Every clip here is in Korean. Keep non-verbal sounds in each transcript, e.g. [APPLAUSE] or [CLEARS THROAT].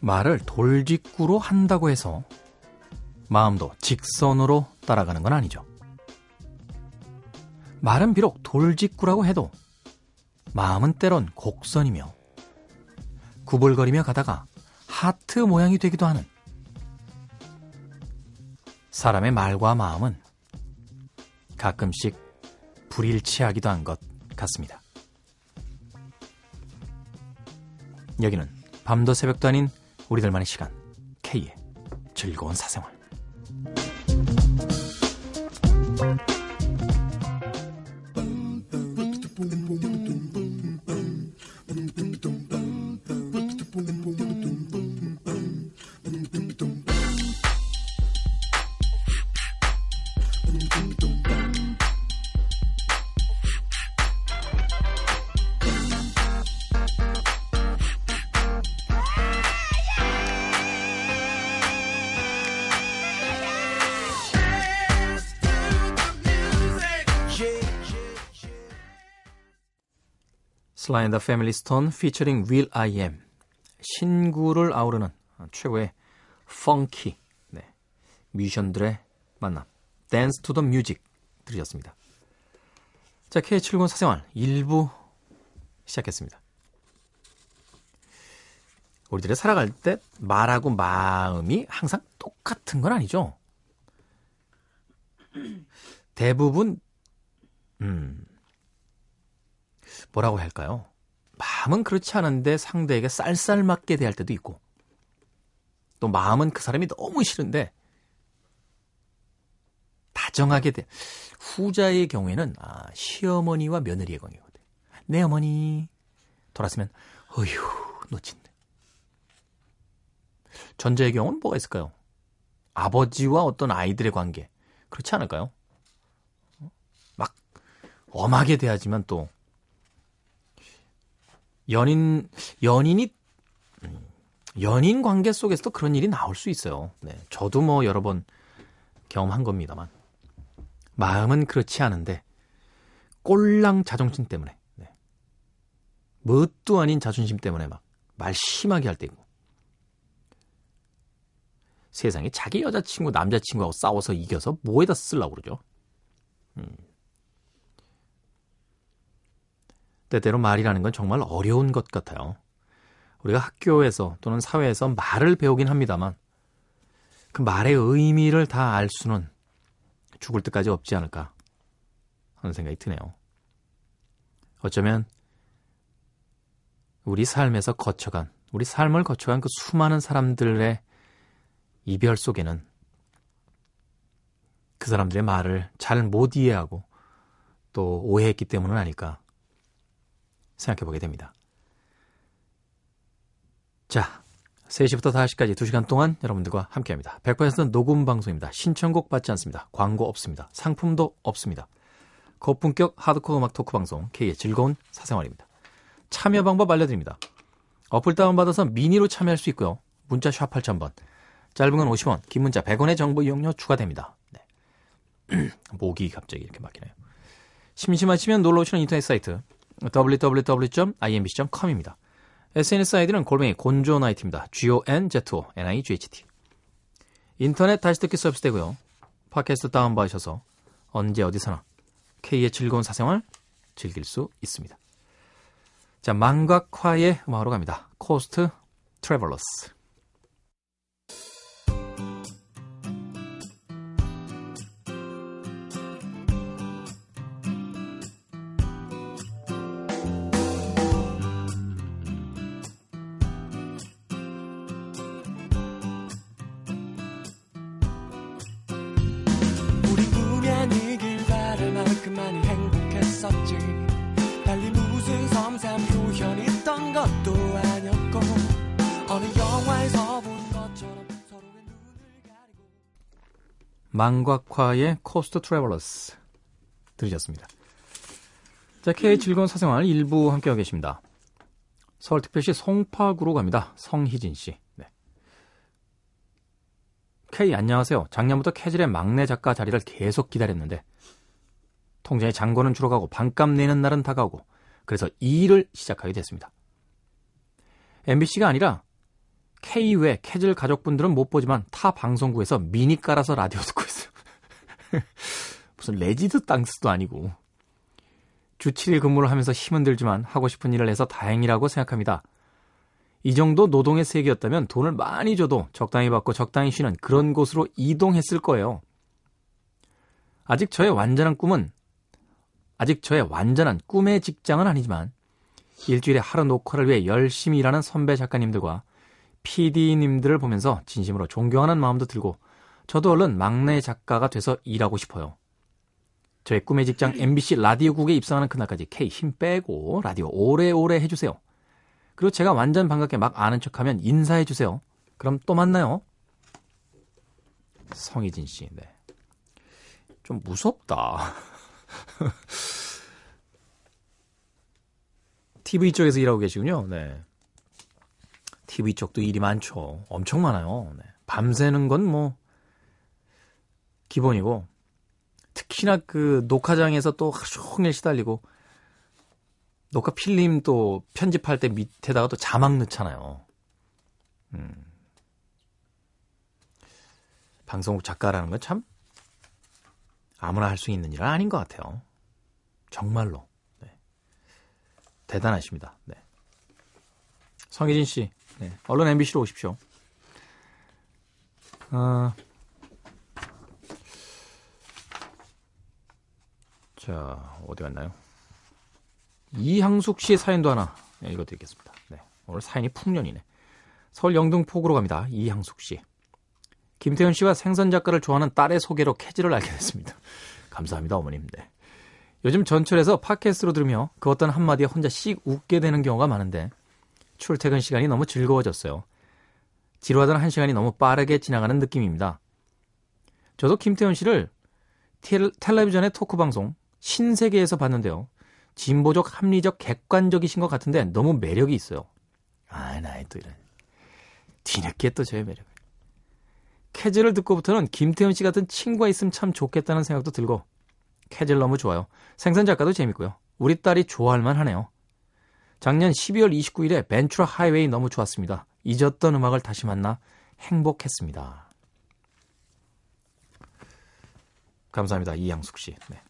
말을 돌직구로 한다고 해서 마음도 직선으로 따라가는 건 아니죠. 말은 비록 돌직구라고 해도 마음은 때론 곡선이며 구불거리며 가다가 하트 모양이 되기도 하는 사람의 말과 마음은 가끔씩 불일치하기도 한 것 같습니다. 여기는 밤도 새벽도 아닌 우리들만의 시간 K의 즐거운 사생활 Family Stone featuring Will I Am 신구를 아우르는 최고의 펑키 네. 뮤지션들의 만남 Dance to the Music 들으셨습니다. 자, K7군 사생활 1부 시작했습니다. 우리들이 살아갈 때 말하고 마음이 항상 똑같은 건 아니죠. 대부분 음 뭐라고 할까요? 마음은 그렇지 않은데 상대에게 쌀쌀맞게 대할 때도 있고 또 마음은 그 사람이 너무 싫은데 다정하게 대 후자의 경우에는 아, 시어머니와 며느리의 관계거든. 내 어머니 돌았으면 어휴 놓친네. 전자의 경우는 뭐가 있을까요? 아버지와 어떤 아이들의 관계 그렇지 않을까요? 막 엄하게 대하지만 또 연인 연인이 음, 연인 관계 속에서도 그런 일이 나올 수 있어요. 네, 저도 뭐 여러 번 경험한 겁니다만 마음은 그렇지 않은데 꼴랑 자존심 때문에 네. 뭣도 아닌 자존심 때문에 막 말 심하게 할 때고 세상에 자기 여자친구 남자친구하고 싸워서 이겨서 뭐에다 쓰려고 그러죠. 음. 때때로 말이라는 건 정말 어려운 것 같아요. 우리가 학교에서 또는 사회에서 말을 배우긴 합니다만 그 말의 의미를 다 알 수는 죽을 때까지 없지 않을까 하는 생각이 드네요. 어쩌면 우리 삶에서 거쳐간, 우리 삶을 거쳐간 그 수많은 사람들의 이별 속에는 그 사람들의 말을 잘 못 이해하고 또 오해했기 때문은 아닐까 생각해 보게 됩니다. 자, 3시부터 5시까지 2시간 동안 여러분들과 함께 합니다. 100% 녹음 방송입니다. 신청곡 받지 않습니다. 광고 없습니다. 상품도 없습니다. 고품격 하드코어 음악 토크 방송 K의 즐거운 사생활입니다. 참여 방법 알려드립니다. 어플 다운받아서 미니로 참여할 수 있고요. 문자 샵 8000번, 짧은 건 50원, 긴 문자 100원의 정보 이용료 추가됩니다. 네. [CLEARS THROAT] 목이 갑자기 이렇게 막히네요. 심심하시면 놀러 오시는 인터넷 사이트 www.imbc.com입니다. SNS 아이디는 골뱅이 곤조나이트입니다. G-O-N-Z-O-N-I-G-H-T. 인터넷 다시 듣기 서비스 되고요. 팟캐스트 다운받으셔서 언제 어디서나 K의 즐거운 사생활 즐길 수 있습니다. 자, 망각화의 음악으로 갑니다. Coast Travelers. 망각화의 Coast Travelers 들으셨습니다. 자, K 즐거운 사생활 일부 함께하고 계십니다. 서울특별시 송파구로 갑니다. 성희진 씨. 네. K 안녕하세요. 작년부터 캐즐의 막내 작가 자리를 계속 기다렸는데 통장에 잔고는 줄어가고 방값 내는 날은 다가오고 그래서 이 일을 시작하게 됐습니다. MBC가 아니라 K 외 캐즐 가족분들은 못 보지만 타 방송국에서 미니 깔아서 라디오 듣고. [LAUGHS] 무슨 레지스탕스도 아니고 주 7일 근무를 하면서 힘은 들지만 하고 싶은 일을 해서 다행이라고 생각합니다. 이 정도 노동의 세기였다면 돈을 많이 줘도 적당히 받고 적당히 쉬는 그런 곳으로 이동했을 거예요. 아직 저의 완전한 꿈은 아직 저의 완전한 꿈의 직장은 아니지만 일주일에 하루 녹화를 위해 열심히 일하는 선배 작가님들과 PD님들을 보면서 진심으로 존경하는 마음도 들고 저도 얼른 막내 작가가 돼서 일하고 싶어요. 저의 꿈의 직장 MBC 라디오국에 입성하는 그날까지 K 힘 빼고 라디오 오래오래 해주세요. 그리고 제가 완전 반갑게 막 아는 척하면 인사해주세요. 그럼 또 만나요. 성희진 씨, 네. 좀 무섭다. [LAUGHS] TV 쪽에서 일하고 계시군요. 네. TV 쪽도 일이 많죠. 엄청 많아요. 네. 밤새는 건 뭐 기본이고 특히나 그 녹화장에서 또 하루 종일 시달리고 녹화 필름 또 편집할 때 밑에다가 또 자막 넣잖아요. 음. 방송국 작가라는 건 참 아무나 할 수 있는 일은 아닌 것 같아요. 정말로. 네. 대단하십니다. 네. 성희진 씨, 네. 얼른 MBC로 오십시오. 어, 자, 어디 갔나요? 이항숙 씨의 사연도 하나 네, 읽어드리겠습니다. 네, 오늘 사연이 풍년이네. 서울 영등포구로 갑니다. 이항숙 씨. 김태현 씨와 생선 작가를 좋아하는 딸의 소개로 캐지를 알게 됐습니다. [LAUGHS] 감사합니다, 어머님. 네. 요즘 전철에서 팟캐스트로 들으며 그 어떤 한마디에 혼자 씩 웃게 되는 경우가 많은데 출퇴근 시간이 너무 즐거워졌어요. 지루하던 한 시간이 너무 빠르게 지나가는 느낌입니다. 저도 김태현 씨를 텔, 텔레비전의 토크 방송 신세계에서 봤는데요. 진보적, 합리적, 객관적이신 것 같은데 너무 매력이 있어요. 아, 나의 또 이런. 뒤늦게 또 저의 매력을. 캐즐을 듣고부터는 김태현 씨 같은 친구가 있으면 참 좋겠다는 생각도 들고 캐즐 너무 좋아요. 생선 작가도 재밌고요. 우리 딸이 좋아할 만 하네요. 작년 12월 29일에 벤츄라 하이웨이 너무 좋았습니다. 잊었던 음악을 다시 만나 행복했습니다. 감사합니다. 이양숙 씨. 네.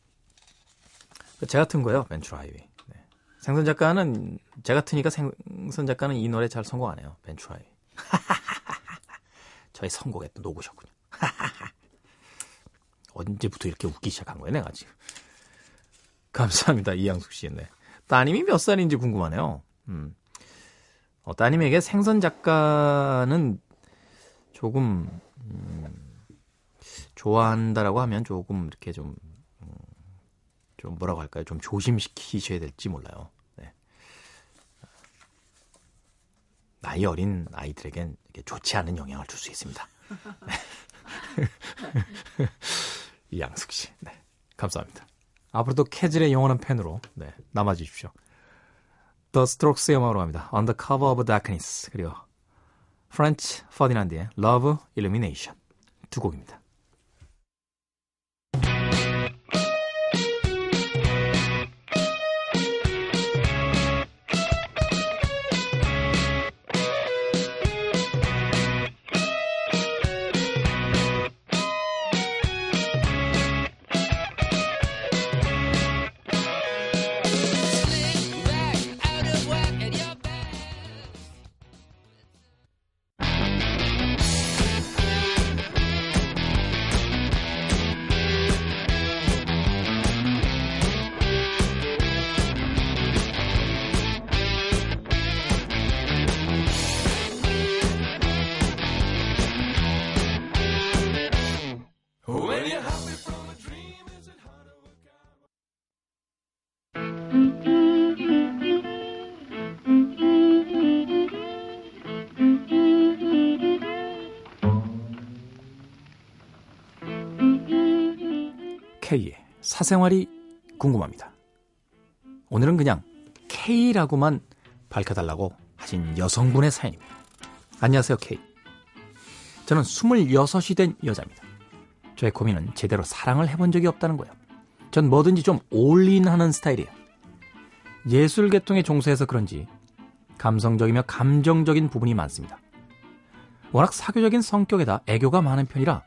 제가 튼 거예요. 벤츄라 하이웨이. 네. 생선 작가는 제가 트니까 생선 작가는 이 노래 잘 선곡 안 해요. 벤츄라 하이웨이. 저의 선곡에 또 녹으셨군요. [LAUGHS] 언제부터 이렇게 웃기 시작한 거예요, 내가 지금. 감사합니다, 이양숙 씨. 네. 따님이 몇 살인지 궁금하네요. 음. 어, 따님에게 생선 작가는 조금 음, 좋아한다라고 하면 조금 이렇게 좀, 음, 좀 뭐라고 할까요? 좀 조심시키셔야 될지 몰라요. 네. 나이 어린 아이들에겐 좋지 않은 영향을 줄 수 있습니다. [LAUGHS] 이양숙 씨, 네. 감사합니다. 앞으로도 캐즐의 영원한 팬으로 네, 남아주십시오. The Strokes의 음악으로 갑니다. On the Cover of Darkness 그리고 프렌치 퍼디난드의 Love Illumination 두 곡입니다. 사생활이 궁금합니다. 오늘은 그냥 K라고만 밝혀달라고 하신 여성분의 사연입니다. 안녕하세요, K. 저는 26이 된 여자입니다. 저의 고민은 제대로 사랑을 해본 적이 없다는 거예요. 전 뭐든지 좀 올인하는 스타일이에요. 예술 계통에 종사해서 그런지 감성적이며 감정적인 부분이 많습니다. 워낙 사교적인 성격에다 애교가 많은 편이라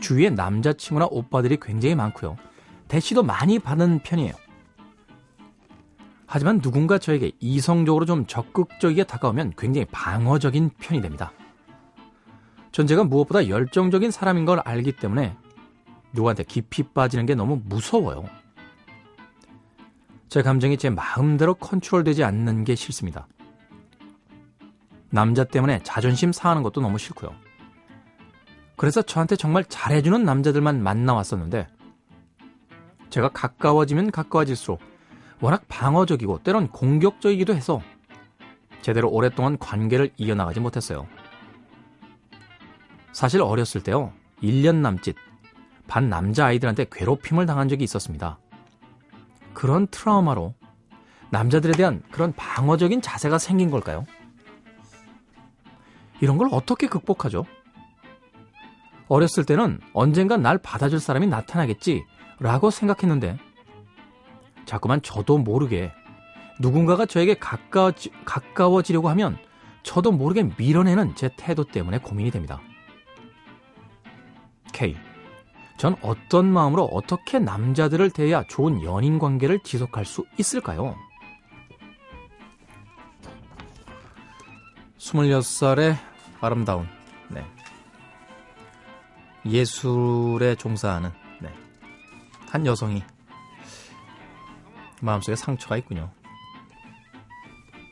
주위에 남자친구나 오빠들이 굉장히 많고요. 대시도 많이 받는 편이에요. 하지만 누군가 저에게 이성적으로 좀 적극적이게 다가오면 굉장히 방어적인 편이 됩니다. 전 제가 무엇보다 열정적인 사람인 걸 알기 때문에 누구한테 깊이 빠지는 게 너무 무서워요. 제 감정이 제 마음대로 컨트롤되지 않는 게 싫습니다. 남자 때문에 자존심 상하는 것도 너무 싫고요. 그래서 저한테 정말 잘해주는 남자들만 만나왔었는데 제가 가까워지면 가까워질수록 워낙 방어적이고 때론 공격적이기도 해서 제대로 오랫동안 관계를 이어나가지 못했어요. 사실 어렸을 때요, 1년 남짓 반 남자 아이들한테 괴롭힘을 당한 적이 있었습니다. 그런 트라우마로 남자들에 대한 그런 방어적인 자세가 생긴 걸까요? 이런 걸 어떻게 극복하죠? 어렸을 때는 언젠간 날 받아줄 사람이 나타나겠지 라고 생각했는데 자꾸만 저도 모르게 누군가가 저에게 가까워지, 가까워지려고 하면 저도 모르게 밀어내는 제 태도 때문에 고민이 됩니다. K. 전 어떤 마음으로 어떻게 남자들을 대해야 좋은 연인 관계를 지속할 수 있을까요? 26살의 아름다운 네. 예술에 종사하는 네. 한 여성이 마음속에 상처가 있군요.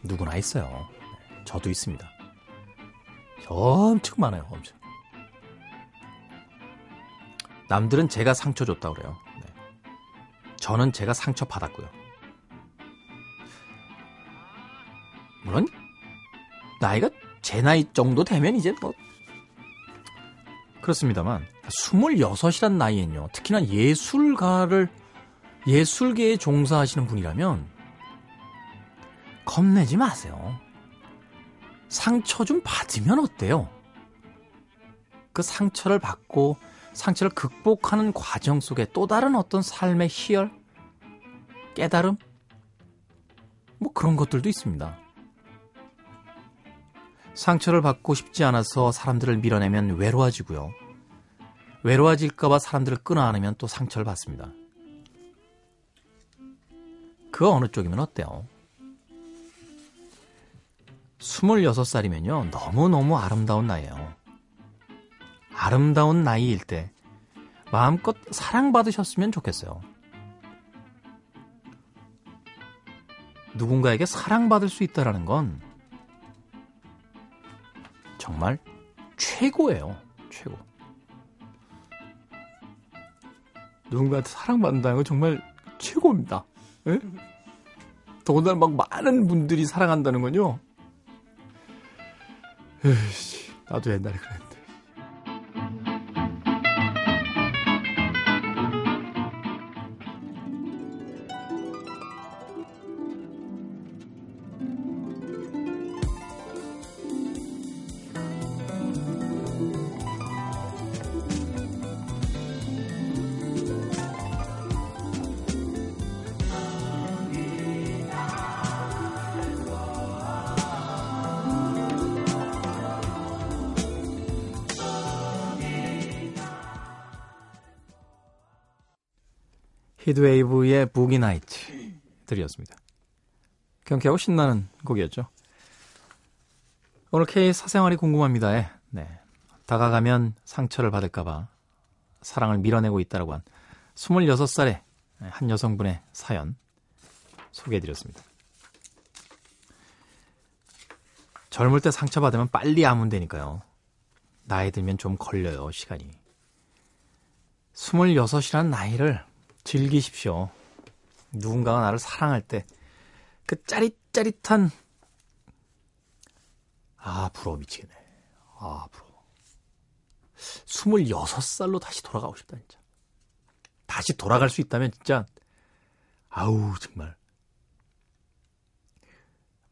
누구나 있어요. 네. 저도 있습니다. 엄청 많아요, 엄청. 남들은 제가 상처 줬다 그래요. 네. 저는 제가 상처 받았고요. 물론 나이가 제 나이 정도 되면 이제 뭐 그렇습니다만 26이란 나이엔요. 특히나 예술가를 예술계에 종사하시는 분이라면 겁내지 마세요. 상처 좀 받으면 어때요? 그 상처를 받고 상처를 극복하는 과정 속에 또 다른 어떤 삶의 희열, 깨달음, 뭐 그런 것들도 있습니다. 상처를 받고 싶지 않아서 사람들을 밀어내면 외로워지고요. 외로워질까봐 사람들을 끊어 안으면 또 상처를 받습니다. 그 어느 쪽이면 어때요? 26살이면요, 너무너무 아름다운 나이에요. 아름다운 나이일 때 마음껏 사랑받으셨으면 좋겠어요. 누군가에게 사랑받을 수 있다라는 건 정말 최고예요. 최고. 누군가한테 사랑받는다는 건 정말 최고입니다. 예? 더군다나 막 많은 분들이 사랑한다는 건요. 에이씨, 나도 옛날에 그랬는데. 히드웨이브의 부기 나이트 들이었습니다. 경쾌하고 신나는 곡이었죠. 오늘 K 사생활이 궁금합니다에 네. 다가가면 상처를 받을까봐 사랑을 밀어내고 있다라고 한 26살의 한 여성분의 사연 소개해드렸습니다. 젊을 때 상처받으면 빨리 아면 되니까요. 나이 들면 좀 걸려요, 시간이. 26이라는 나이를 즐기십시오. 누군가가 나를 사랑할 때 그 짜릿짜릿한 아 부러워 미치겠네. 아 부러워. 26살로 다시 돌아가고 싶다 진짜. 다시 돌아갈 수 있다면 진짜 아우 정말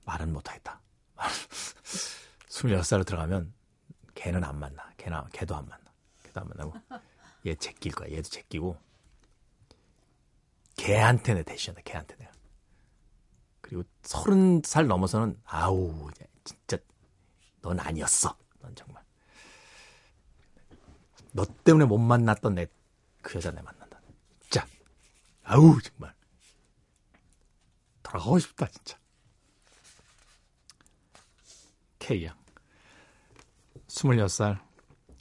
말은 못하겠다. [LAUGHS] 26살로 들어가면 걔는 안 만나. 걔나 걔도 안 만나. 걔도 안 만나고 얘 제낄 거야. 얘도 제끼고 걔한테는 대시한다. 걔한테 내가. 그리고 서른 살 넘어서는 아우 진짜 넌 아니었어. 넌 정말 너 때문에 못 만났던 내 그 여자 내 만난다. 진짜 아우 정말 돌아가고 싶다 진짜. K양 26살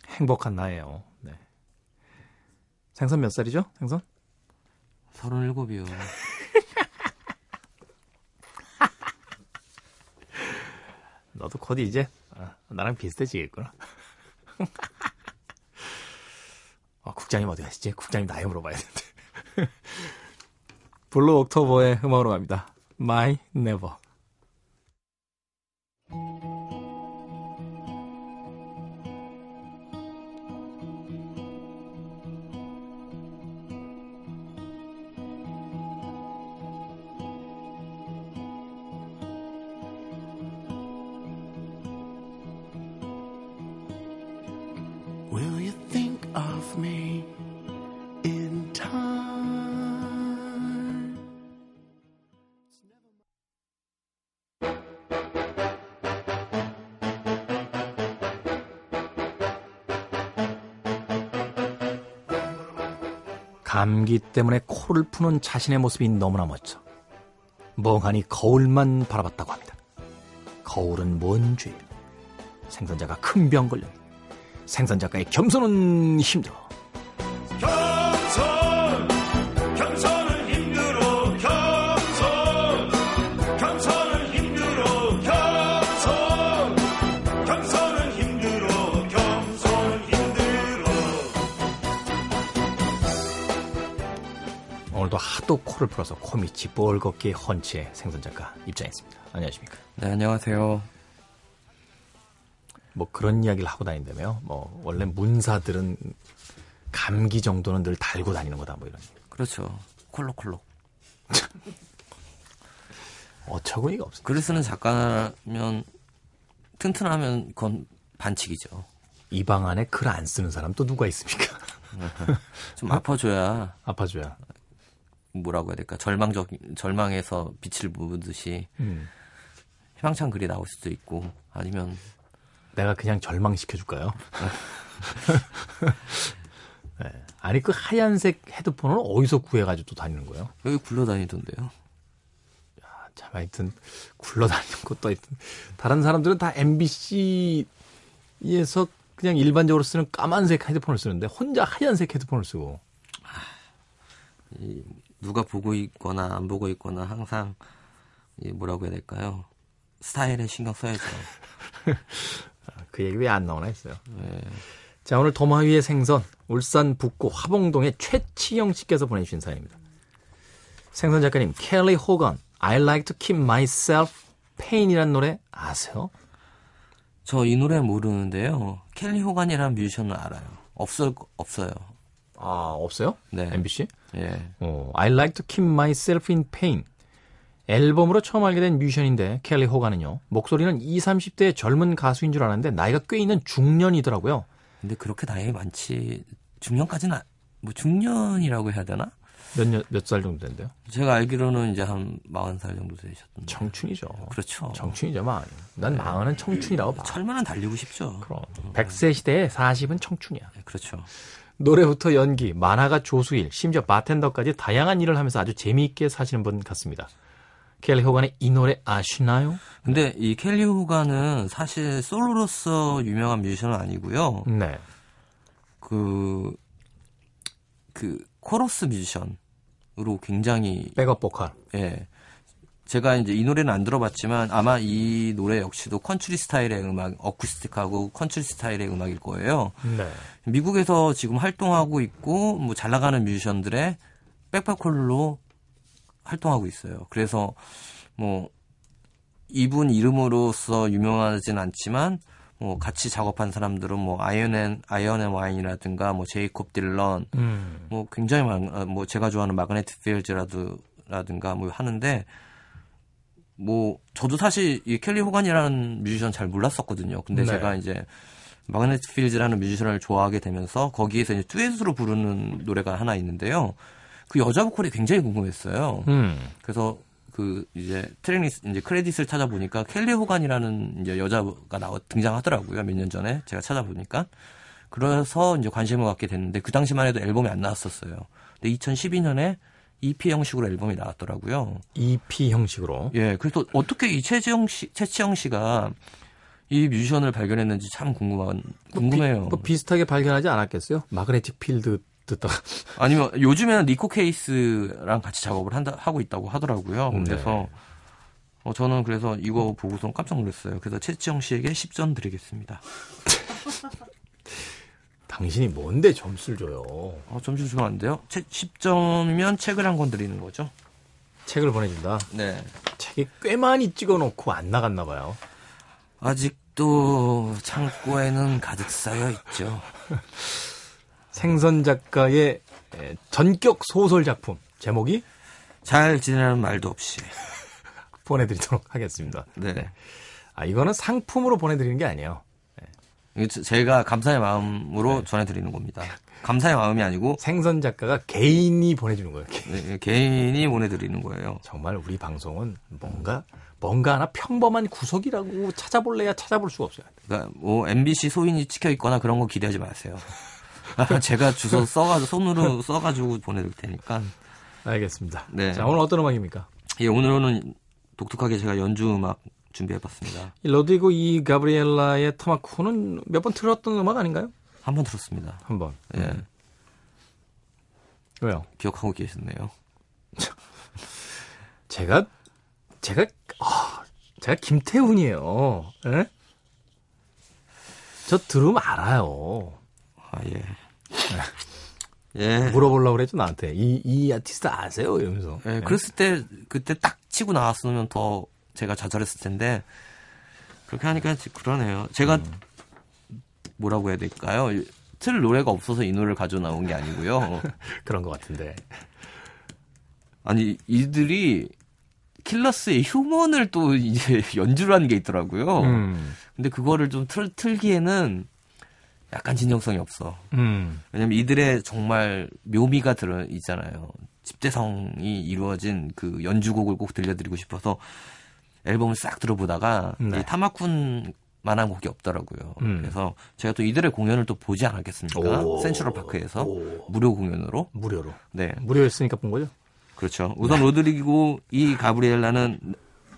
행복한 나예요. 네. 생선 몇 살이죠? 생선? 서른일곱이요. [LAUGHS] 너도 곧 이제 아, 나랑 비슷해지겠구나. [LAUGHS] 아, 국장님 어디 가시지? 국장님 나이 물어봐야 되는데. [LAUGHS] 블루 옥토버의 음악으로 갑니다. My Never. 때문에 코를 푸는 자신의 모습이 너무나 멋져. 멍하니 거울만 바라봤다고 합니다. 거울은 뭔 죄? 생선자가 큰 병 걸렸. 생선작가의 겸손은 힘들어. 하도 코를 풀어서 코 밑이 뻘겋게 헌치의 생선 작가 입장했습니다. 안녕하십니까. 네, 안녕하세요. 뭐 그런 이야기를 하고 다닌다며. 뭐 원래 문사들은 감기 정도는 늘 달고 다니는 거다 뭐 이런. 그렇죠. 콜록콜록. [LAUGHS] 어처구니가 없어. 글을 쓰는 작가면 튼튼하면 그건 반칙이죠. 이 방 안에 글 안 쓰는 사람 또 누가 있습니까? [LAUGHS] 좀 아파줘야 아파줘야. 뭐라고 해야 될까 절망적 절망에서 빛을 보듯이 음. 희망찬 글이 나올 수도 있고 아니면 내가 그냥 절망시켜 줄까요? [LAUGHS] 네. 아니 그 하얀색 헤드폰을 어디서 구해가지고 또 다니는 거예요? 여기 굴러다니던데요. 아, 참 하여튼 굴러다니는 것도 하여튼 다른 사람들은 다 MBC에서 그냥 일반적으로 쓰는 까만색 헤드폰을 쓰는데 혼자 하얀색 헤드폰을 쓰고 이 누가 보고 있거나 안 보고 있거나 항상 이 뭐라고 해야 될까요? 스타일에 신경 써야죠. [LAUGHS] 아, 그 얘기 왜 안 나오나 했어요. 네. 자 오늘 도마 위의 생선 울산 북구 화봉동의 최치영 씨께서 보내주신 사연입니다. 생선 작가님 켈리 호건 I like to keep myself pain이라는 노래 아세요? 저 이 노래 모르는데요. 켈리 호간이라는 뮤지션은 알아요. 없을 거- 없어요. 아 없어요? 네. MBC? 예. 어, I like to keep myself in pain. 앨범으로 처음 알게 된 뮤지션인데 켈리 호가는요. 목소리는 20, 30대의 젊은 가수인 줄 알았는데 나이가 꽤 있는 중년이더라고요. 근데 그렇게 나이 많지 중년까지는 아- 뭐 중년이라고 해야 되나? 몇살 정도 된대요? 제가 알기로는 이제 한 40살 정도 되셨던데. 청춘이죠. 그렇죠. 청춘이죠, 마흔. 난 마흔은 청춘이라고 봐. 철만은 달리고 싶죠. 그럼 100세 시대에 40은 청춘이야. 네, 그렇죠. 노래부터 연기, 만화가 조수일, 심지어 바텐더까지 다양한 일을 하면서 아주 재미있게 사시는 분 같습니다. 켈리 호간의 이 노래 아시나요? 근데 이 켈리 호간은 사실 솔로로서 유명한 뮤지션은 아니고요. 네. 그, 그, 코러스 뮤지션으로 굉장히, 백업 보컬. 예. 제가 이제 이 노래는 안 들어봤지만 아마 이 노래 역시도 컨츄리 스타일의 음악, 어쿠스틱하고 컨츄리 스타일의 음악일 거예요. 네. 미국에서 지금 활동하고 있고, 뭐 잘 나가는 뮤지션들의 백보컬로 활동하고 있어요. 그래서 뭐 이분 이름으로서 유명하진 않지만 뭐 같이 작업한 사람들은 뭐 아이언 아이언 앤 와인이라든가 뭐 제이콥 딜런 음. 뭐 굉장히 많, 아, 뭐 제가 좋아하는 마그네틱 필즈라든가 뭐 하는데 뭐 저도 사실 이 켈리 호간이라는 뮤지션 잘 몰랐었거든요. 근데 네. 제가 이제 마그네틱 필즈라는 뮤지션을 좋아하게 되면서 거기에서 이제 듀엣으로 부르는 노래가 하나 있는데요. 그 여자 보컬이 굉장히 궁금했어요. 음. 그래서 그 이제 track list 이제 크레딧을 찾아보니까 켈리 호간이라는 이제 여자가 나와 등장하더라고요. 몇 년 전에 제가 찾아보니까 그래서 이제 관심을 갖게 됐는데 그 당시만 해도 앨범이 안 나왔었어요. 근데 2012년에 EP 형식으로 앨범이 나왔더라고요. EP 형식으로. 예, 그래서 어떻게 이 최지영 씨, 최치영 씨가 이 뮤지션을 발견했는지 참 궁금한 궁금해요. 뭐 비슷하게 발견하지 않았겠어요? 마그네틱 필드 듣다가. [LAUGHS] 아니면 요즘에는 니코 케이스랑 같이 작업을 한다 하고 있다고 하더라고요. 네. 그래서 어, 저는 그래서 이거 보고서 깜짝 놀랐어요. 그래서 최지영 씨에게 10점 드리겠습니다. [LAUGHS] 당신이 뭔데 점수를 줘요? 어, 점수 주면 안 돼요? 10점이면 책을 한 권 드리는 거죠? 책을 보내준다. 네. 책이 꽤 많이 찍어놓고 안 나갔나 봐요. 아직도 창고에는 가득 쌓여 있죠. [LAUGHS] 생선 작가의 에, 전격 소설 작품 제목이 잘 지내라는 말도 없이. [LAUGHS] 보내드리도록 하겠습니다. 네. 아 이거는 상품으로 보내드리는 게 아니에요. 제- 제가 감사의 마음으로 전해드리는 겁니다. 감사의 마음이 아니고 생선 작가가 개인이 보내주는 거예요. 개- 네, 개인이 보내드리는 거예요. 정말 우리 방송은 뭔가 뭔가 하나 평범한 구석이라고 찾아볼래야 찾아볼 수가 없어요. 그러니까 뭐 MBC 소인이 찍혀 있거나 그런 거 기대하지 마세요. [LAUGHS] 제가 주소 써가지고 손으로 써가지고 보내드릴 테니까. 알겠습니다. 네. 자 오늘 어떤 음악입니까? 예, 오늘은 독특하게 제가 연주 음악 준비해봤습니다. 이 로드리고 이 가브리엘라의 터마쿠는 몇 번 들었던 음악 아닌가요? 한 번 들었습니다. 한 번. 예, 왜요? 기억하고 계셨네요. [LAUGHS] 제가 제가 아, 제가 김태훈이에요. 예? 저 들으면 알아요. 아 예. 예. 물어보려고 그랬죠 나한테 이, 이 아티스트 아세요 이러면서 예, 그랬을 때 그때 딱 치고 나왔으면 더 제가 좌절했을 텐데 그렇게 하니까 그러네요. 제가 뭐라고 해야 될까요? 틀 노래가 없어서 이 노래를 가져 나온 게 아니고요. [LAUGHS] 그런 것 같은데 아니 이들이 킬러스의 휴먼을 또 이제 [LAUGHS] 연주를 하는 게 있더라고요. 음, 근데 그거를 좀 틀, 틀기에는 약간 진정성이 없어. 음, 왜냐면 이들의 정말 묘미가 들어 있잖아요. 집대성이 이루어진 그 연주곡을 꼭 들려드리고 싶어서 앨범을 싹 들어보다가 네. 이 타마쿤 만한 곡이 없더라고요. 음. 그래서 제가 또 이들의 공연을 또 보지 않았겠습니까? 오. 센트럴 파크에서 오. 무료 공연으로. 무료로 네, 무료였으니까 본 거죠 그렇죠. 우선 로드리고 이 가브리엘라는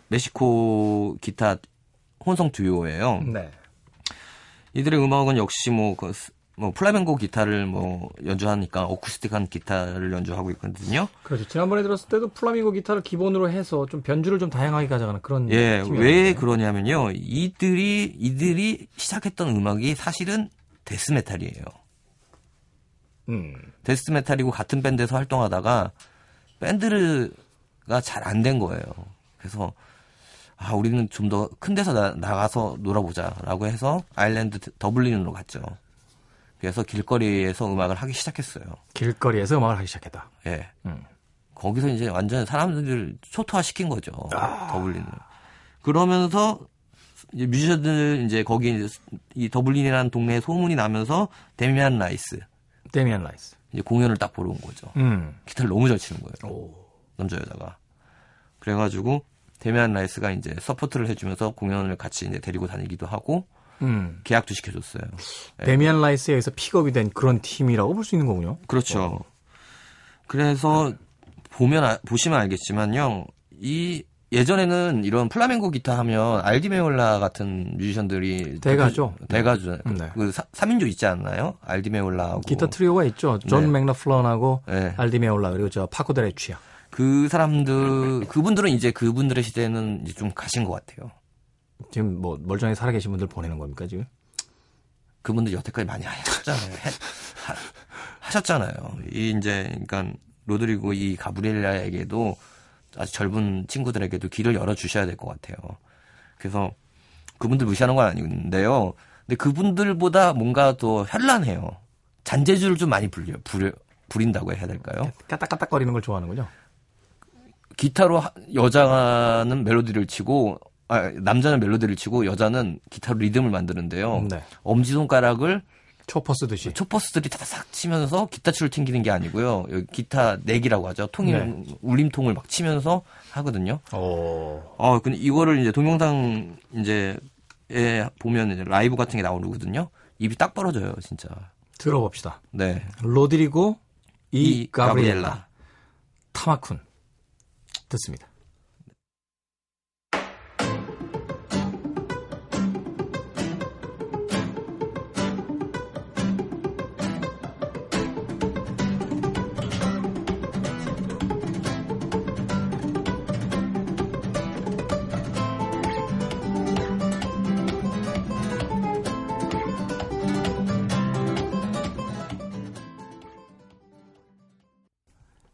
멕시코 기타 혼성 듀오예요. 네 이들의 음악은 역시 뭐, 그, 스- 뭐 플라멩고 기타를 뭐 연주하니까 어쿠스틱한 기타를 연주하고 있거든요. 그렇죠 지난번에 들었을 때도 플라밍고 기타를 기본으로 해서 좀 변주를 좀 다양하게 가져가는 그런 예. 왜 그러냐면요. 이들이 이들이 시작했던 음악이 사실은 death metal이에요. 음, death metal이고 같은 밴드에서 활동하다가 밴드가 잘 안 된 거예요. 그래서 아, 우리는 좀 더 큰 데서 나, 나가서 놀아보자라고 해서 아일랜드 더블린으로 갔죠. 그래서 길거리에서 음악을 하기 시작했어요. 길거리에서 음악을 하기 시작했다 예. 음. 거기서 이제 완전 사람들을 초토화 시킨 거죠. 더블린을. 그러면서 이제 뮤지션들 이제 거기 이제 이 더블린이라는 동네에 소문이 나면서 데미안 라이스 데미안 라이스 이제 공연을 딱 보러 온 거죠. 음. 기타를 너무 잘 치는 거예요. 오. 남자 여자가. 그래가지고 데미안 라이스가 이제 support를 해주면서 공연을 같이 이제 데리고 다니기도 하고 음. 계약도 시켜줬어요. 네. 데미안 라이스에 의해서 픽업이 된 그런 팀이라고 볼 수 있는 거군요. 그렇죠. 그래서 보면 아- 보시면 알겠지만요. 이 예전에는 이런 플라멩고 기타 하면 알디메올라 같은 뮤지션들이 대가죠. 그- 대가죠. 그- 네. 그 3인조 있지 않나요? 알디메올라하고 기타 트리오가 있죠. 존 네. 맥라플린하고 네. 알디메올라 그리고 저 파코 데 루치아. 그 사람들 그분들은 이제 그분들의 시대는 이제 좀 가신 것 같아요. 지금 뭐 멀쩡히 살아계신 분들 보내는 겁니까 지금? 그분들 여태까지 많이 하셨잖아요. 하, 하셨잖아요. 이 이제 그러니까 로드리고 이 가브리엘라에게도 아주 젊은 친구들에게도 길을 열어 주셔야 될 것 같아요. 그래서 그분들 무시하는 건 아닌데요. 근데 그분들보다 뭔가 더 현란해요. 잔재주를 좀 많이 불려, 부려, 부린다고 해야 될까요? 까딱까딱거리는 걸 좋아하는군요. 기타로 하- 여자는 멜로디를 치고 아, 남자는 멜로디를 치고 여자는 기타로 리듬을 만드는데요. 네. 엄지 손가락을 초퍼 쓰듯이. 초퍼스들이 다닥 치면서 기타줄을 튕기는 게 아니고요. 여기 기타 넥이라고 하죠. 통이 네. 울림통을 막 치면서 하거든요. 오. 어, 근데 이거를 이제 동영상 이제 에 보면 이제 라이브 같은 게 나오거든요. 입이 딱 벌어져요, 진짜. 들어봅시다. 네. 로드리고 이, 이 가브리엘라 가브리엘라. 타마쿤 듣습니다.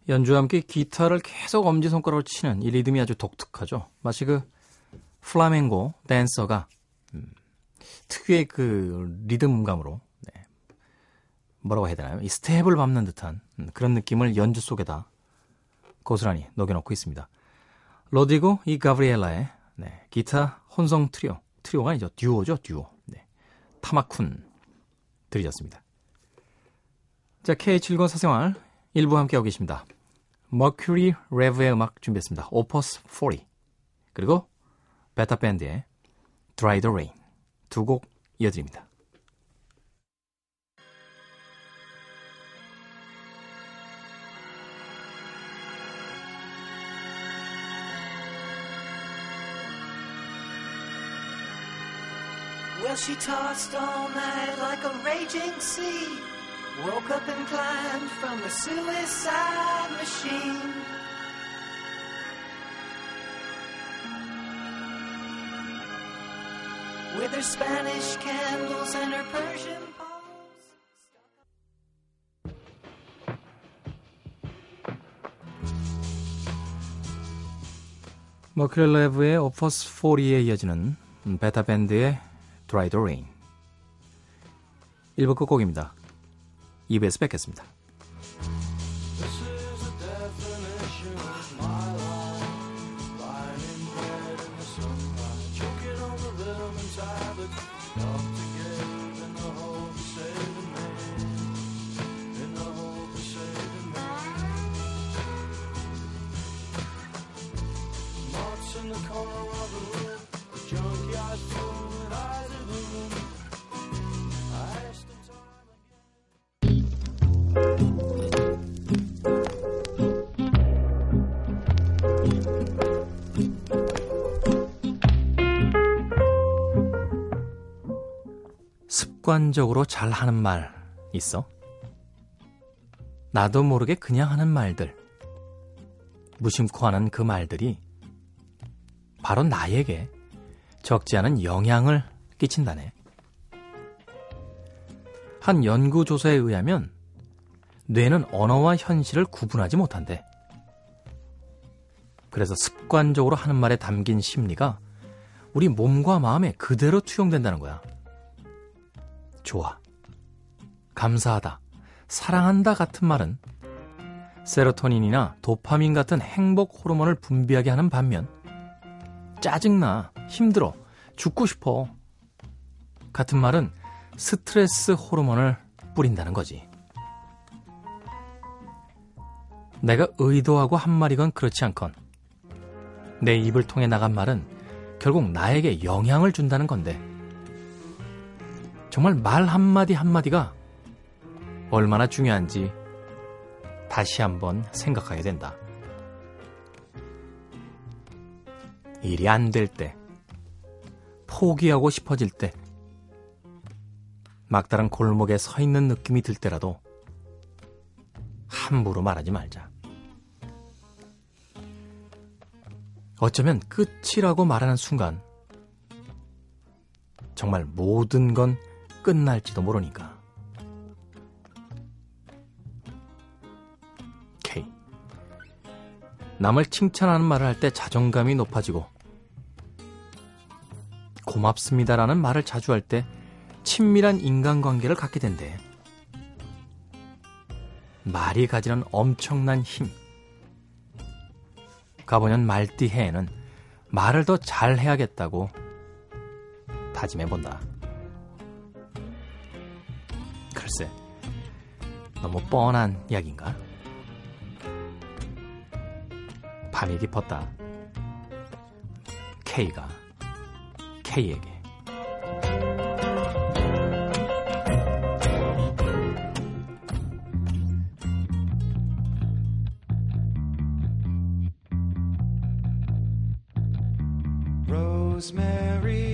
연주와 함께 기타를 계속 엄지손가락으로 치는 이 리듬이 아주 독특하죠. 마치 그 플라멩고 댄서가 음, 특유의 그 리듬감으로 네, 뭐라고 해야 되나요? 이 스텝을 밟는 듯한 음, 그런 느낌을 연주 속에다 고스란히 녹여놓고 있습니다. 로드리고 이 가브리엘라의 네, 기타 혼성 트리오, 트리오가 아니죠. 듀오죠, 듀오. 네, 타마쿤 들으셨습니다. 자, K7권 사생활 일부 함께하고 계십니다. 머큐리 레브의 음악 준비했습니다. 오퍼스 40 그리고 베타 밴드의 Dry the Rain 두 곡 이어드립니다. She tossed all night like a raging sea. Woke up and climbed from the suicide machine. With her Spanish candles and her Persian poems. 머큐리 레브의 오퍼스 40에 이어지는 베타 밴드의 Dry the Rain 1부 끝곡입니다. 2부에서 뵙겠습니다. 습관적으로 잘 하는 말 있어? 나도 모르게 그냥 하는 말들. 무심코 하는 그 말들이 바로 나에게 적지 않은 영향을 끼친다네. 한 연구조사에 의하면 뇌는 언어와 현실을 구분하지 못한대. 그래서 습관적으로 하는 말에 담긴 심리가 우리 몸과 마음에 그대로 투영된다는 거야. 좋아. 감사하다. 사랑한다 같은 말은 세로토닌이나 도파민 같은 행복 호르몬을 분비하게 하는 반면 짜증나, 힘들어, 죽고 싶어 같은 말은 스트레스 호르몬을 뿌린다는 거지. 내가 의도하고 한 말이건 그렇지 않건 내 입을 통해 나간 말은 결국 나에게 영향을 준다는 건데 정말 말 한마디 한마디가 얼마나 중요한지 다시 한번 생각하게 된다. 일이 안 될 때, 포기하고 싶어질 때, 막다른 골목에 서 있는 느낌이 들 때라도 함부로 말하지 말자. 어쩌면 끝이라고 말하는 순간, 정말 모든 건 끝날지도 모르니까. K. 남을 칭찬하는 말을 할 때 자존감이 높아지고, 고맙습니다라는 말을 자주 할 때 친밀한 인간관계를 갖게 된대. 말이 가지는 엄청난 힘. 가보년 말띠해에는 말을 더 잘해야겠다고 다짐해본다. 글쎄, 너무 뻔한 이야기인가? 밤이 깊었다. K가 K에게 Rosemary,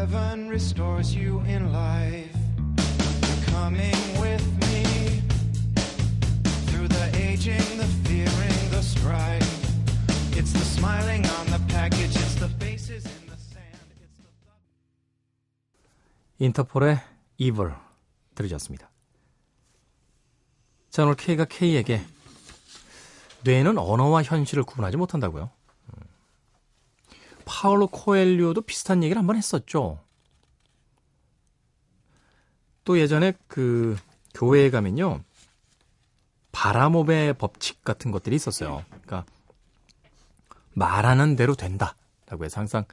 heaven restores you in life. You're coming with me through the aging, the fearing, the strife. It's the smiling on the package, it's the faces in the sand. It's the 인터폴의 Evil 들으셨습니다. 자, 오늘 K가 K에게 뇌는 언어와 현실을 구분하지 못한다고요. 음. 파울로 코엘류도 비슷한 얘기를 한번 했었죠. 또 예전에 그 교회에 가면요. 바라몹의 법칙 같은 것들이 있었어요. 그러니까 말하는 대로 된다라고 해서 항상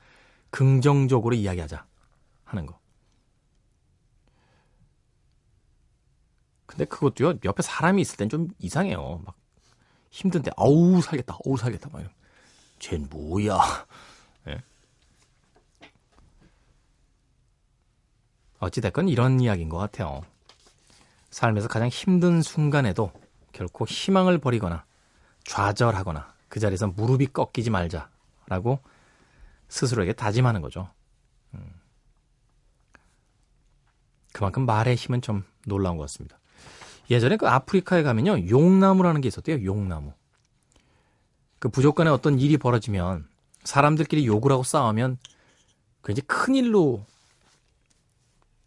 긍정적으로 이야기하자 하는 거. 근데 그것도요, 옆에 사람이 있을 땐 좀 이상해요. 막 힘든데, 어우, 살겠다, 어우, 살겠다. 막 이러면. 쟨 뭐야. 어찌됐건 이런 이야기인 것 같아요. 삶에서 가장 힘든 순간에도 결코 희망을 버리거나 좌절하거나 그 자리에서 무릎이 꺾이지 말자라고 스스로에게 다짐하는 거죠. 음. 그만큼 말의 힘은 좀 놀라운 것 같습니다. 예전에 그 아프리카에 가면요, 용나무라는 게 있었대요, 용나무. 그 부족 간에 어떤 일이 벌어지면 사람들끼리 욕을 하고 싸우면 그 이제 큰 일로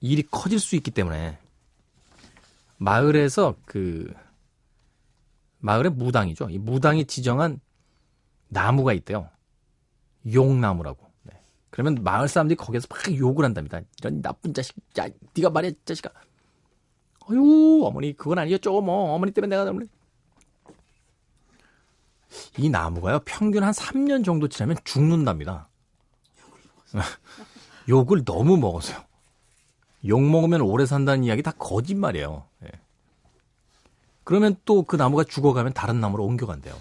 일이 커질 수 있기 때문에 마을에서 그 마을의 무당이죠. 이 무당이 지정한 나무가 있대요. 용나무라고. 네. 그러면 마을 사람들이 거기서 막 욕을 한답니다. 이런 나쁜 자식, 야, 네가 말이야, 자식아. 어유 어머니 그건 아니었죠. 뭐 어머니 때문에 내가 때문에. 이 나무가요 평균 한 3년 정도 지나면 죽는답니다. [LAUGHS] 욕을 너무 먹어서요. 욕 먹으면 오래 산다는 이야기 다 거짓말이에요. 예. 그러면 또 그 나무가 죽어가면 다른 나무로 옮겨간대요.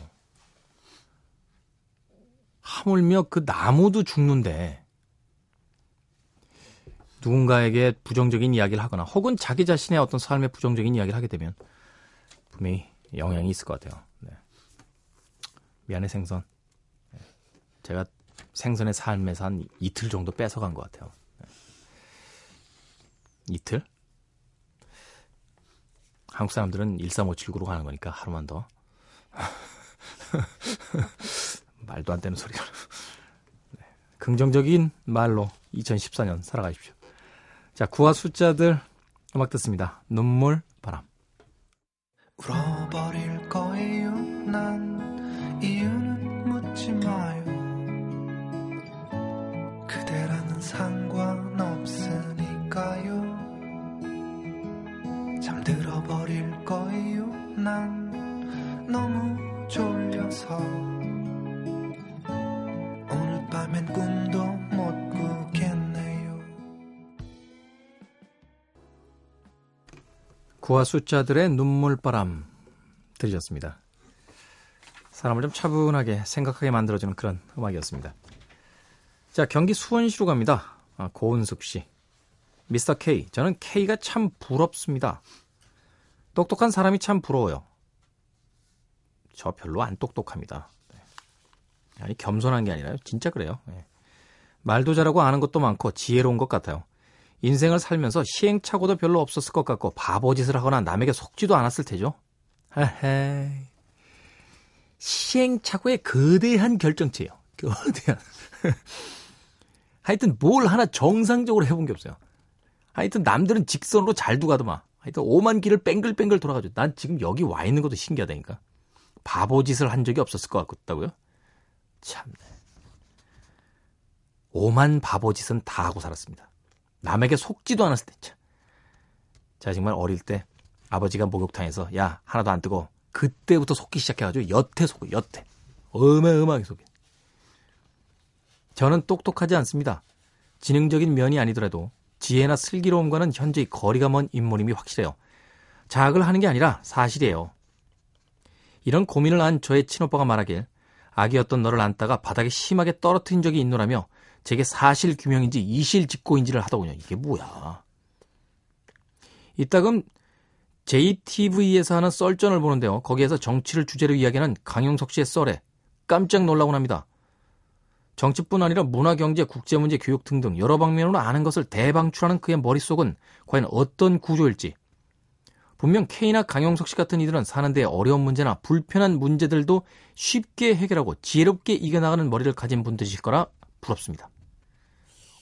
하물며 그 나무도 죽는데 누군가에게 부정적인 이야기를 하거나 혹은 자기 자신의 어떤 삶에 부정적인 이야기를 하게 되면 분명히 영향이 있을 것 같아요. 네. 미안해 생선. 네. 제가 생선의 삶에서 한 이틀 정도 뺏어간 것 같아요. 네. 이틀? 한국 사람들은 1357구로 가는 거니까 하루만 더. [LAUGHS] 말도 안 되는 소리가. 네. 긍정적인 말로 2014년 살아가십시오. 자, 구와 숫자들 음악 듣습니다. 눈물, 바람. 울어버릴 거예요 구와 숫자들의 눈물바람 들으셨습니다. 사람을 좀 차분하게 생각하게 만들어주는 그런 음악이었습니다. 자, 경기 수원시로 갑니다. 아, 고은숙 씨. 미스터 K. 저는 K가 참 부럽습니다. 똑똑한 사람이 참 부러워요. 저 별로 안 똑똑합니다. 네. 아니, 겸손한 게 아니라요. 진짜 그래요. 네. 말도 잘하고 아는 것도 많고 지혜로운 것 같아요. 인생을 살면서 시행착오도 별로 없었을 것 같고 바보짓을 하거나 남에게 속지도 않았을 테죠. 시행착오의 거대한 결정체예요. 거대한. [LAUGHS] 하여튼 뭘 하나 정상적으로 해본 게 없어요. 하여튼 남들은 직선으로 잘도 가더만. 하여튼 오만 길을 뺑글뺑글 돌아가지고 난 지금 여기 와 있는 것도 신기하다니까. 바보짓을 한 적이 없었을 것 같다고요? 참네. 오만 바보짓은 다 하고 살았습니다. 남에게 속지도 않았을 때, 참. 자, 정말 어릴 때 아버지가 목욕탕에서 야, 하나도 안 뜨고 그때부터 속기 시작해가지고 여태 속고, 여태. 어마어마하게 속여. 저는 똑똑하지 않습니다. 지능적인 면이 아니더라도 지혜나 슬기로움과는 현저히 거리가 먼 인물임이 확실해요. 자학을 하는 게 아니라 사실이에요. 이런 고민을 한 저의 친오빠가 말하길 아기였던 너를 안다가 바닥에 심하게 떨어뜨린 적이 있노라며 제게 사실 규명인지 이실 직고인지를 하더군요. 이게 뭐야. 이따금 JTV에서 하는 썰전을 보는데요. 거기에서 정치를 주제로 이야기하는 강용석 씨의 썰에 깜짝 놀라곤 합니다. 정치뿐 아니라 문화, 경제, 국제 문제, 교육 등등 여러 방면으로 아는 것을 대방출하는 그의 머릿속은 과연 어떤 구조일지. 분명 K나 강용석 씨 같은 이들은 사는데 어려운 문제나 불편한 문제들도 쉽게 해결하고 지혜롭게 이겨나가는 머리를 가진 분들이실 거라 부럽습니다.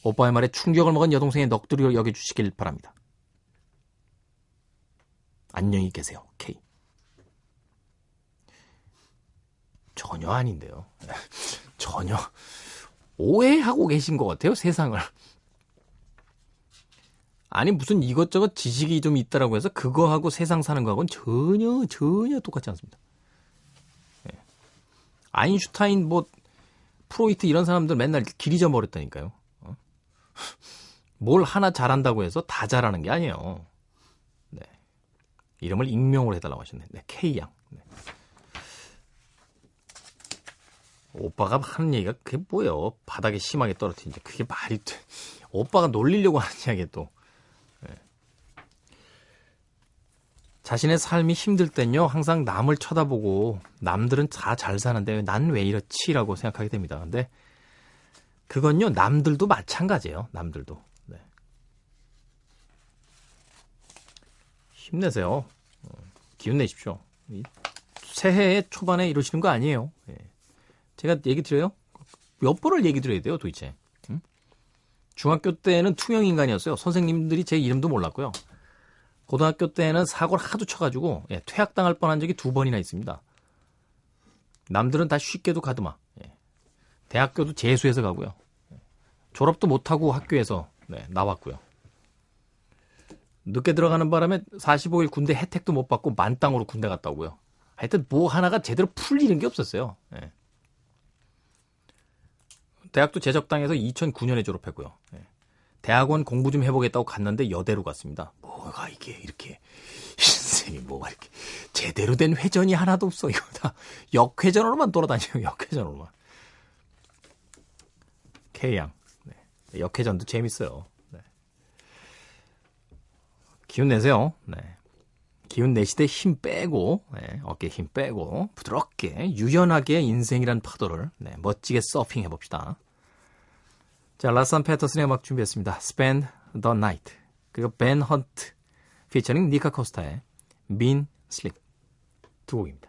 오빠의 말에 충격을 먹은 여동생의 넋두리로 여겨주시길 바랍니다. 안녕히 계세요, K. 전혀 아닌데요. [LAUGHS] 전혀 오해하고 계신 것 같아요, 세상을. 아니, 무슨 이것저것 지식이 좀 있다라고 해서 그거하고 세상 사는 거하고는 전혀, 전혀 똑같지 않습니다. 예. 아인슈타인, 뭐, 프로이트 이런 사람들 맨날 길 잊어버렸다니까요. 어? 뭘 하나 잘한다고 해서 다 잘하는 게 아니에요. 네. 이름을 익명으로 해달라고 하셨네. 네, K양. 네. 오빠가 하는 얘기가 그게 뭐예요? 바닥에 심하게 떨어뜨린지 그게 말이 돼. 오빠가 놀리려고 하는 이야기 또. 네. 자신의 삶이 힘들 땐요 항상 남을 쳐다보고 남들은 다 잘 사는데 난 왜 이렇지라고 생각하게 됩니다. 근데 그건요 남들도 마찬가지예요. 남들도. 네. 힘내세요. 어, 기운 내십시오. 이 새해 초반에 이러시는 거 아니에요. 예. 제가 얘기 드려요? 몇 번을 얘기 드려야 돼요, 도대체? 응? 중학교 때는 투명 인간이었어요. 선생님들이 제 이름도 몰랐고요. 고등학교 때는 사고를 하도 쳐가지고 예, 퇴학당할 뻔한 적이 두 번이나 있습니다. 남들은 다 쉽게도 가더만. 예. 대학교도 재수해서 가고요. 예. 졸업도 못하고 학교에서 네, 나왔고요. 늦게 들어가는 바람에 45일 군대 혜택도 못 받고 만땅으로 군대 갔다 오고요. 하여튼 뭐 하나가 제대로 풀리는 게 없었어요. 예. 대학도 제적당해서 2009년에 졸업했고요. 예. 대학원 공부 좀 해보겠다고 갔는데 여대로 갔습니다. 뭐가 이게 이렇게 [LAUGHS] 인생이 뭐가 이렇게 제대로 된 회전이 하나도 없어. 이거 다 역회전으로만 돌아다녀요. 역회전으로만. K양. 네. 역회전도 재밌어요. 네. 기운 내세요. 네. 기운 내시되 힘 빼고 네, 어깨 힘 빼고 부드럽게 유연하게 인생이란 파도를 네, 멋지게 서핑 해 봅시다. 자, 라산 패터슨의 음악 준비했습니다. Spend the Night 그리고 벤 헌트 피처링 니카 코스타의 Mean Sleep 두 곡입니다.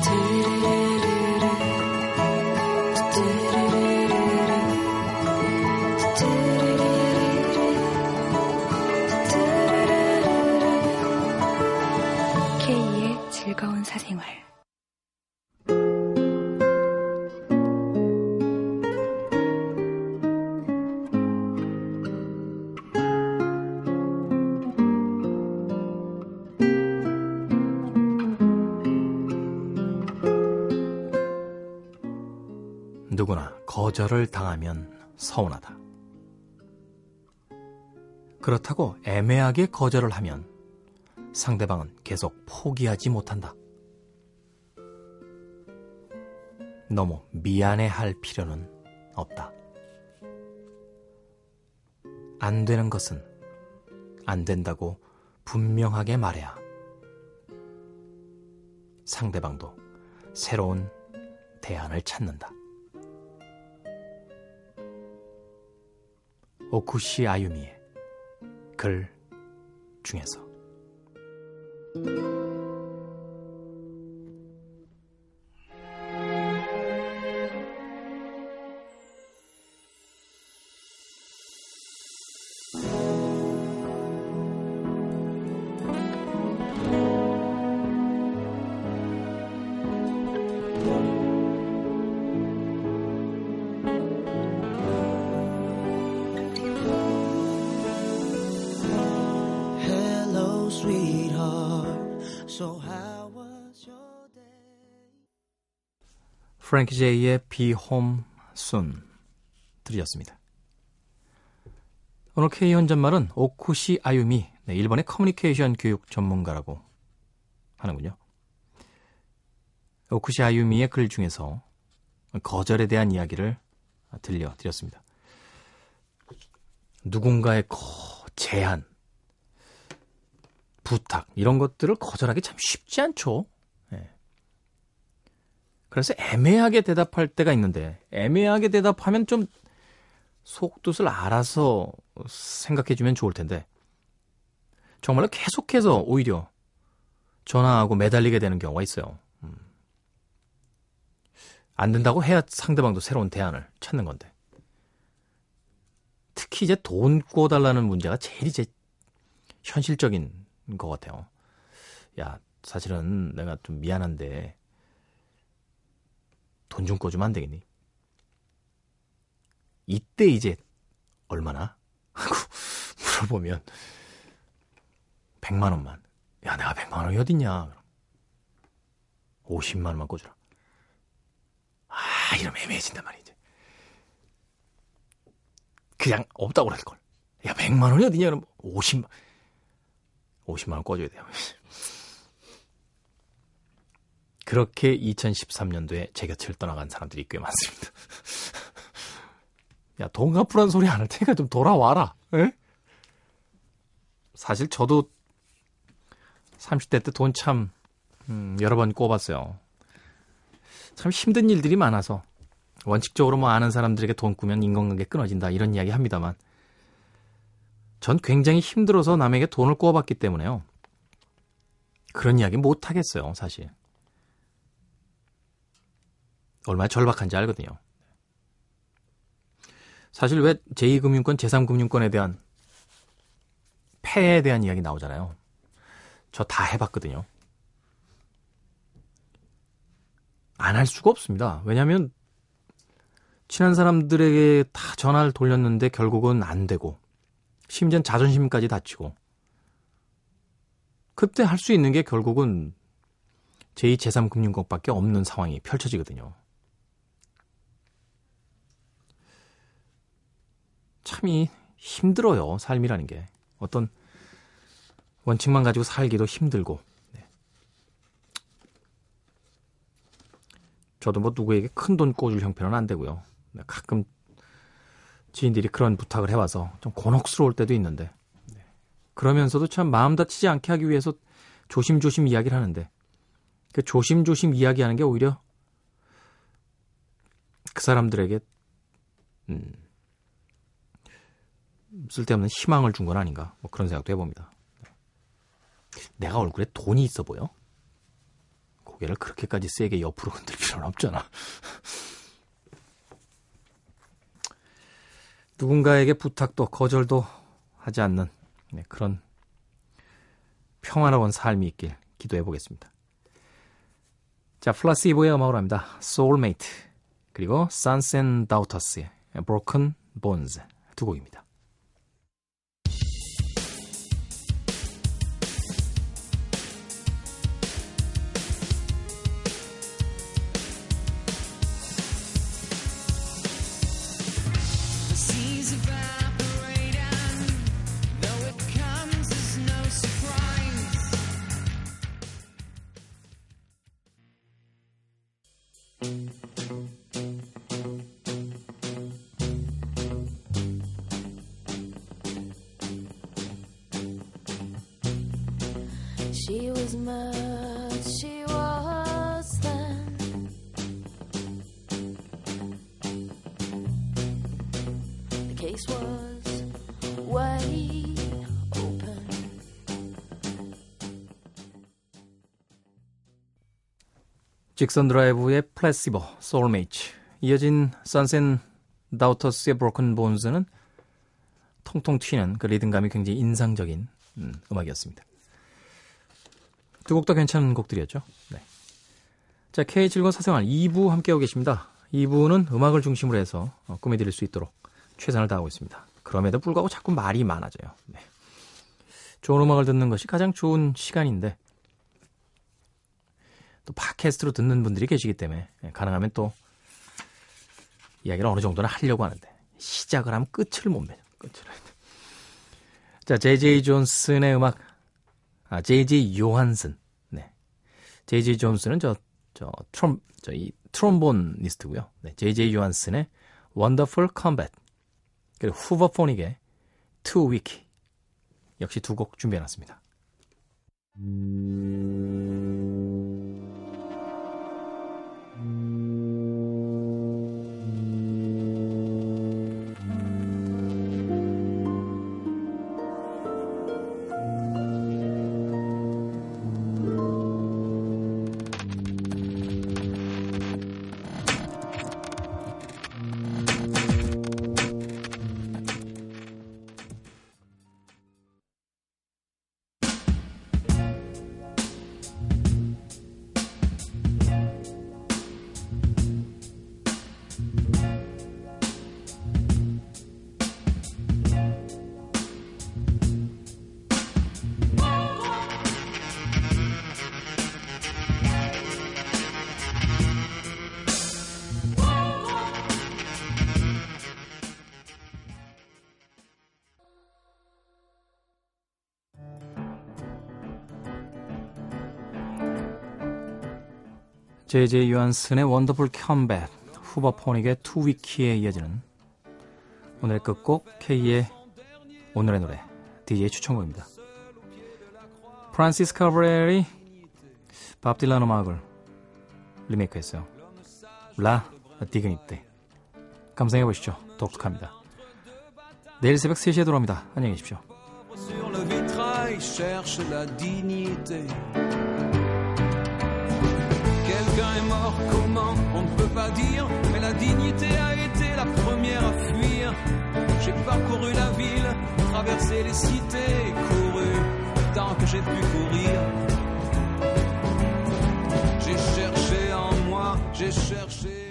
두 거절을 당하면 서운하다. 그렇다고 애매하게 거절을 하면 상대방은 계속 포기하지 못한다. 너무 미안해 할 필요는 없다. 안 되는 것은 안 된다고 분명하게 말해야 상대방도 새로운 대안을 찾는다. 오쿠시 아유미의 글 중에서 프랭키 제이의 Be Home Soon 들으셨습니다. 오늘 K 혼잣말은 오쿠시 아유미, 네, 일본의 커뮤니케이션 교육 전문가라고 하는군요. 오쿠시 아유미의 글 중에서 거절에 대한 이야기를 들려드렸습니다. 누군가의 거, 제한, 부탁 이런 것들을 거절하기 참 쉽지 않죠. 예. 그래서 애매하게 대답할 때가 있는데 애매하게 대답하면 좀 속뜻을 알아서 생각해 주면 좋을 텐데 정말로 계속해서 오히려 전화하고 매달리게 되는 경우가 있어요. 음. 안 된다고 해야 상대방도 새로운 대안을 찾는 건데 특히 이제 돈 꿔달라는 문제가 제일 이제 현실적인 것 같아요. 야, 사실은 내가 좀 미안한데 돈 좀 꿔주면 안 되겠니? 이때 이제 얼마나? [LAUGHS] 하고 물어보면 100만 원만. 야, 내가 100만 원이 어딨냐? 그럼 50만 원만 꿔주라. 아, 이러면 애매해진단 말이지. 그냥 없다고 그럴 걸. 야, 100만 원이 어디냐? 그럼 50만 50만 원 꿔줘야 돼요. [LAUGHS] 그렇게 2013년도에 제 곁을 떠나간 사람들이 꽤 많습니다. [LAUGHS] 야, 돈 갚으라는 소리 안 할 테니까 좀 돌아와라. 에? 사실 저도 30대 때 돈 참, 음, 여러 번 꿔봤어요. 참 힘든 일들이 많아서, 원칙적으로 뭐 아는 사람들에게 돈 꾸면 인간관계 끊어진다, 이런 이야기 합니다만, 전 굉장히 힘들어서 남에게 돈을 꿔봤기 때문에요. 그런 이야기 못 하겠어요, 사실. 얼마나 절박한지 알거든요. 사실 왜 제2금융권, 제3금융권에 대한 폐에 대한 이야기 나오잖아요. 저 다 해봤거든요. 안 할 수가 없습니다. 왜냐하면 친한 사람들에게 다 전화를 돌렸는데 결국은 안 되고 심지어 자존심까지 다치고 그때 할 수 있는 게 결국은 제2, 제3금융권밖에 없는 상황이 펼쳐지거든요. 참이 힘들어요, 삶이라는 게. 어떤 원칙만 가지고 살기도 힘들고. 네. 저도 뭐 누구에게 큰 돈 꿔줄 형편은 안 되고요. 네, 가끔 지인들이 그런 부탁을 해와서 좀 곤혹스러울 때도 있는데 네. 그러면서도 참 마음 다치지 않게 하기 위해서 조심조심 이야기를 하는데 그 조심조심 이야기하는 게 오히려 그 사람들에게 음, 쓸데없는 희망을 준 건 아닌가 뭐 그런 생각도 해봅니다. 네. 내가 얼굴에 돈이 있어 보여? 고개를 그렇게까지 세게 옆으로 흔들 필요는 없잖아. [LAUGHS] 누군가에게 부탁도 거절도 하지 않는 네, 그런 평화로운 삶이 있길 기도해 보겠습니다. 자, 플라시보의 음악으로 합니다. Soulmate 그리고 and Daughters의 Broken Bones 두 곡입니다. Case was wide open. 직선 드라이브의 플래시버, 소울메이츠. 이어진 선센 다우터스의 브로큰 본즈는 통통 튀는 그 리듬감이 굉장히 인상적인 음, 음악이었습니다. 두 곡 다 괜찮은 곡들이었죠. 네. 자, K7권 사생활 2부 함께하고 계십니다. 2부는 음악을 중심으로 해서 어, 꾸며드릴 수 있도록 최선을 다하고 있습니다. 그럼에도 불구하고 자꾸 말이 많아져요. 네. 좋은 음악을 듣는 것이 가장 좋은 시간인데 또 팟캐스트로 듣는 분들이 계시기 때문에 예, 가능하면 또 이야기를 어느 정도는 하려고 하는데 시작을 하면 끝을 못 맺어. 끝을. 자, J.J. 존슨의 음악 아, J.J. 요한슨. 네. J.J. 존슨은 저, 저, 트롬, 저, 이, 트롬본니스트고요. 네. J.J. 요한슨의 Wonderful Combat. 그리고 후버포닉의 Too Weak. 역시 두 곡 준비해놨습니다. J.J. 요한슨의 Wonderful Combat, 후버포닉의 2Wicky에 이어지는 오늘의 끝곡 K의 오늘의 노래 DJ의 추천곡입니다. 프란시스 카브렐이 밥 딜란 음악을 리메이크했어요. La dignité 감상해 보시죠. 독특합니다. 내일 새벽 3시에 돌아옵니다. 안녕히 계십시오. Quelqu'un est mort, comment On ne peut pas dire, mais la dignité a été la première à fuir. J'ai parcouru la ville, traversé les cités et couru tant que j'ai pu courir. J'ai cherché en moi, j'ai cherché.